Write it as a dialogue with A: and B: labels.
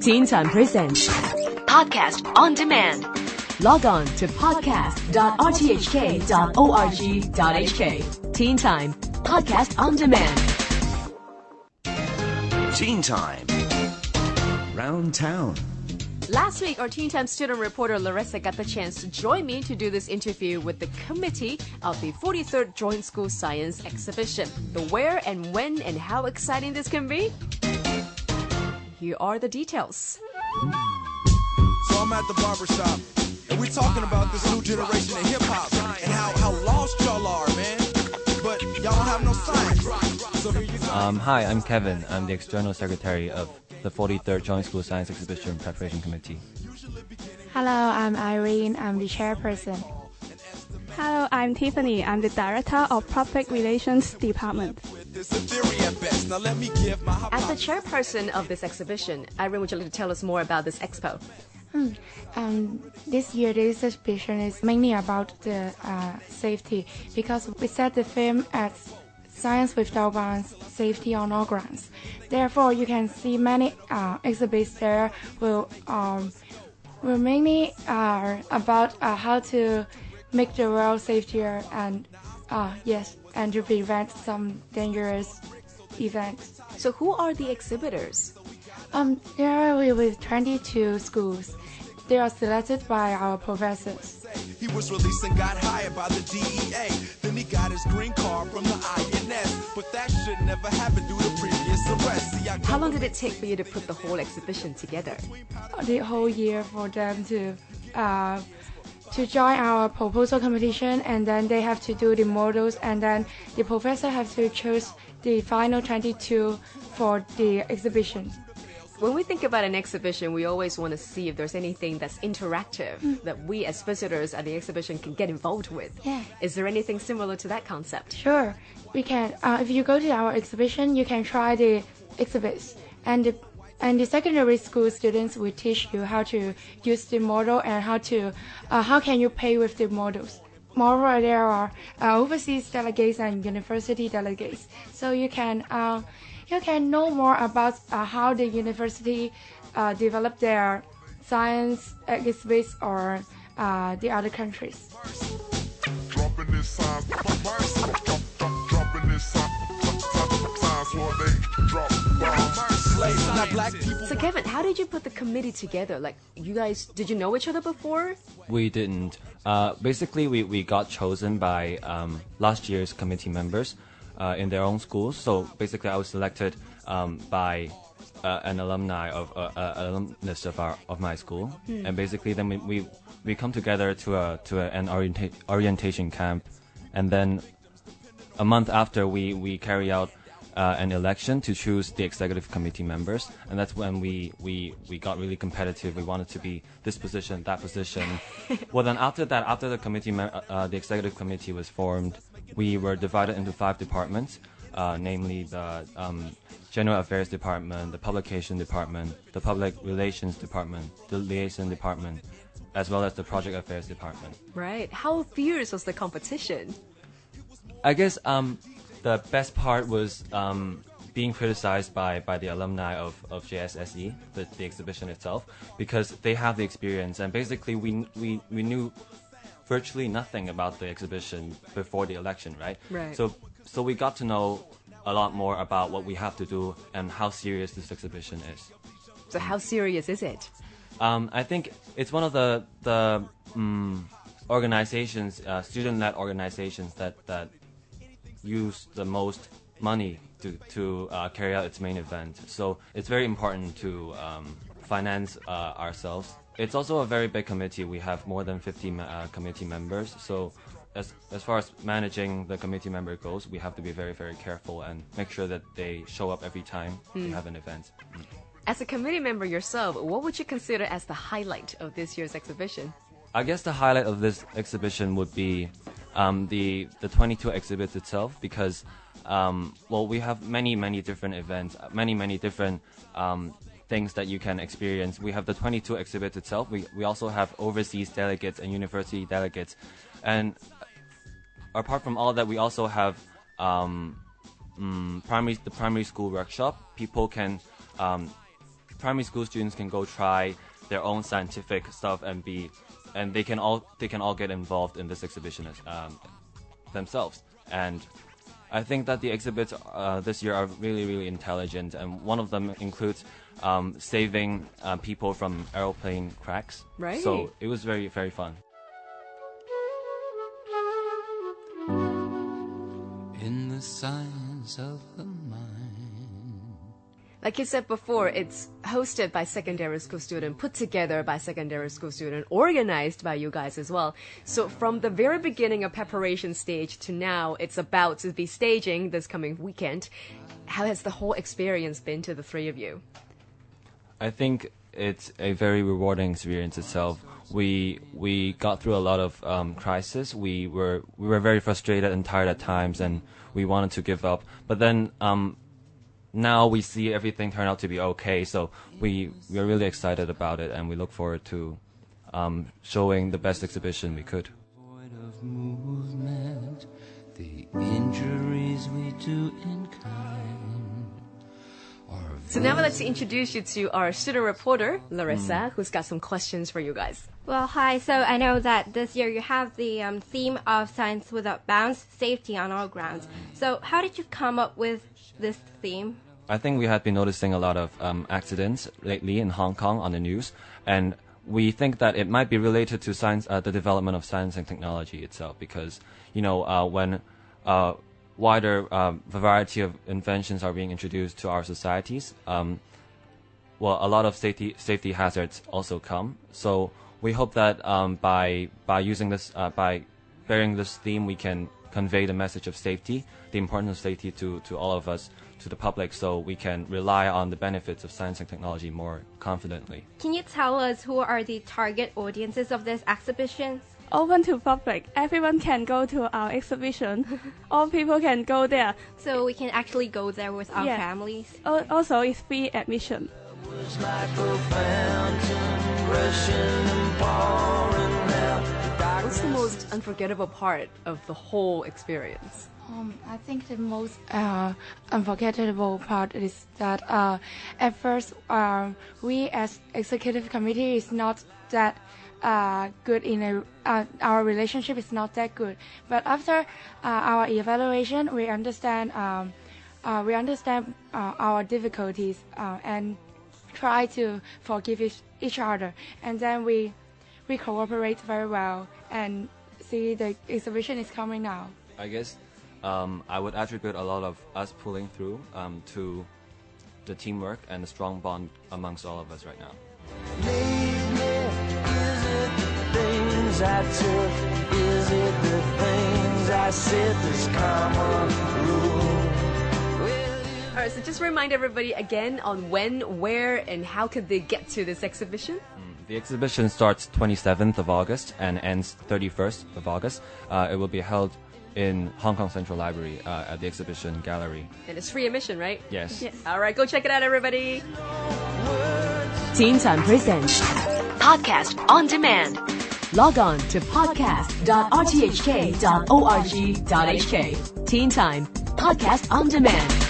A: Teen Time Presents
B: Podcast on demand.
A: Log on to podcast.rthk.org.hk. Teen Time Podcast on Demand.
C: Teen Time. Round Town.
D: Last week, our Teen Time student reporter Larissa got the chance to join me to do this interview with the committee of the 43rd Joint School Science Exhibition. The where and when and how exciting this can be? Here are the details.
E: So I'm at the barbershop, and we're talking about this new generation of hip hop and how, how lost y'all are, man. But y'all don't have no science. So here you go.
F: Um, hi, I'm Kevin. I'm the external secretary of the 43rd Joint School Science Exhibition Preparation Committee.
G: Hello, I'm Irene. I'm the chairperson.
H: Hello, I'm Tiffany. I'm the Director of Public Relations Department.
E: This a theory at best. Now let me give my
D: As the chairperson of this exhibition, Irene, would you like to tell us more about this expo?
G: Um, this year, this exhibition is mainly about the uh, safety because we set the theme as Science Without Bounds, Safety on All Grounds. Therefore, you can see many uh, exhibits there will um, will mainly are about uh, how to make the world safer and uh, yes, and to prevent some dangerous events.
D: So, who are the exhibitors?
G: Um, there are with 22 schools. They are selected by our professors.
E: He was released and got hired by the DEA. Then he got his green card from the INS. But that shit never happened due to previous arrests. See,
D: How long did it take for you to put the whole exhibition together?
G: The whole year for them to uh, to join our proposal competition, and then they have to do the models, and then the professor has to choose the final 22 for the exhibition.
D: When we think about an exhibition, we always want to see if there's anything that's interactive that we as visitors at the exhibition can get involved with.
G: Yeah.
D: Is there anything similar to that concept?
G: Sure, we can. Uh, if you go to our exhibition, you can try the exhibits, and the, and the secondary school students will teach you how to use the model and how to uh, how can you pay with the models. Moreover, there are uh, overseas delegates and university delegates, so you can uh, you can know more about uh, how the university uh, develop their science exhibits or uh, the other countries.
I: Dropping this science, dropping this science, science what they drop bombs.
E: Now black people.
D: So, Kevin, how did you put the committee together? Like, you guys, did you know each other before?
F: We didn't. Uh, basically, we, we got chosen by um, last year's committee members uh, in their own schools. So basically, I was selected um, by uh, an alumni of uh, uh, alumnus of our of my school, and basically then we, we we come together to a to a, an orienta- orientation camp, and then a month after we we carry out uh, an election to choose the executive committee members, and that's when we we we got really competitive. We wanted to be this position, that position. well, then after that, after the committee, uh, uh, the executive committee was formed, we were divided into five departments, uh, namely the um, general affairs department, the publication department, the public relations department, the liaison department, as well as the project affairs department.
D: Right. How fierce was the competition?
F: I guess um, the best part was um, being criticized by, by the alumni of, of JSSE, the, the exhibition itself, because they have the experience and basically we, we, we knew virtually nothing about the exhibition before the election, right?
D: Right.
F: So, so we got to know a lot more about what we have to do and how serious this exhibition is.
D: So, how serious is it?
F: Um, I think it's one of the the um, organizations, uh, student-led organizations that that use the most money to to uh, carry out its main event. So it's very important to um, finance uh, ourselves. It's also a very big committee. We have more than 50 uh, committee members. So as as far as managing the committee member goes, we have to be very very careful and make sure that they show up every time we have an event.
D: As a committee member yourself, what would you consider as the highlight of this year's exhibition?
F: I guess the highlight of this exhibition would be um, the the 22 exhibits itself because um, well we have many many different events, many many different um, things that you can experience. We have the 22 exhibits itself. We we also have overseas delegates and university delegates, and apart from all that, we also have um, mm, primary the primary school workshop. People can um, primary school students can go try their own scientific stuff and be, and they can all they can all get involved in this exhibition um, themselves. And I think that the exhibits uh, this year are really really intelligent, and one of them includes um, saving uh, people from aeroplane cracks.
D: Right.
F: So it was very very fun.
J: in the science of the mind.
D: Like you said before, it's hosted by secondary school student, put together by secondary school student, organized by you guys as well. So from the very beginning of preparation stage to now, it's about to be staging this coming weekend. How has the whole experience been to the three of you?
F: I think it's a very rewarding experience itself. We we got through a lot of um, crisis. We were we were very frustrated and tired at times, and we wanted to give up. But then um, now we see everything turn out to be okay. So we we are really excited about it, and we look forward to um, showing the best exhibition we could.
J: Void of movement, the injuries we do in kind are
D: So now I'd like to introduce you to our student reporter, Larissa,
F: Mm.
D: who's got some questions for you guys.
K: Well, hi. So I know that this year you have the um, theme of Science Without Bounds, safety on all grounds. So how did you come up with this theme?
F: I think we had been noticing a lot of um, accidents lately in Hong Kong on the news, and we think that it might be related to science, uh, the development of science and technology itself. Because you know, uh, when uh, wider uh, variety of inventions are being introduced to our societies, um, well, a lot of safety safety hazards also come. So we hope that um, by by using this uh, by bearing this theme, we can convey the message of safety, the importance of safety to to all of us, to the public, so we can rely on the benefits of science and technology more confidently.
K: Can you tell us who are the target audiences of this exhibition?
H: Open to public. Everyone can go to our exhibition. All people can go there.
K: So we can actually go there with our
H: Yeah.
K: families.
H: Al- Also, it's free admission.
D: What's the most unforgettable part of the whole experience?
G: Um, I think the most uh, unforgettable part is that uh, at first uh, we as executive committee is not that uh, good in a uh, our relationship is not that good. But after uh, our evaluation, we understand um, we understand our difficulties and try to forgive each, each other, and then we we cooperate very well and see the exhibition is coming now.
F: I guess um, I would attribute a lot of us pulling through um, to the teamwork and the strong bond amongst all of us right now.
J: things I took? Is it the things I said? This common rule.
D: All right, so just remind everybody again on when, where, and how could they get to this exhibition?
F: The exhibition starts 27th of August and ends 31st of August. Uh, it will be held in Hong Kong Central Library uh, at the exhibition gallery.
D: And it's free admission, right?
F: Yes.
H: Yes.
D: All right, go check it out, everybody.
A: Teen Time Presents.
B: Podcast on demand.
A: Log on to podcast.rthk.org.hk. Teen Time Podcast on Demand.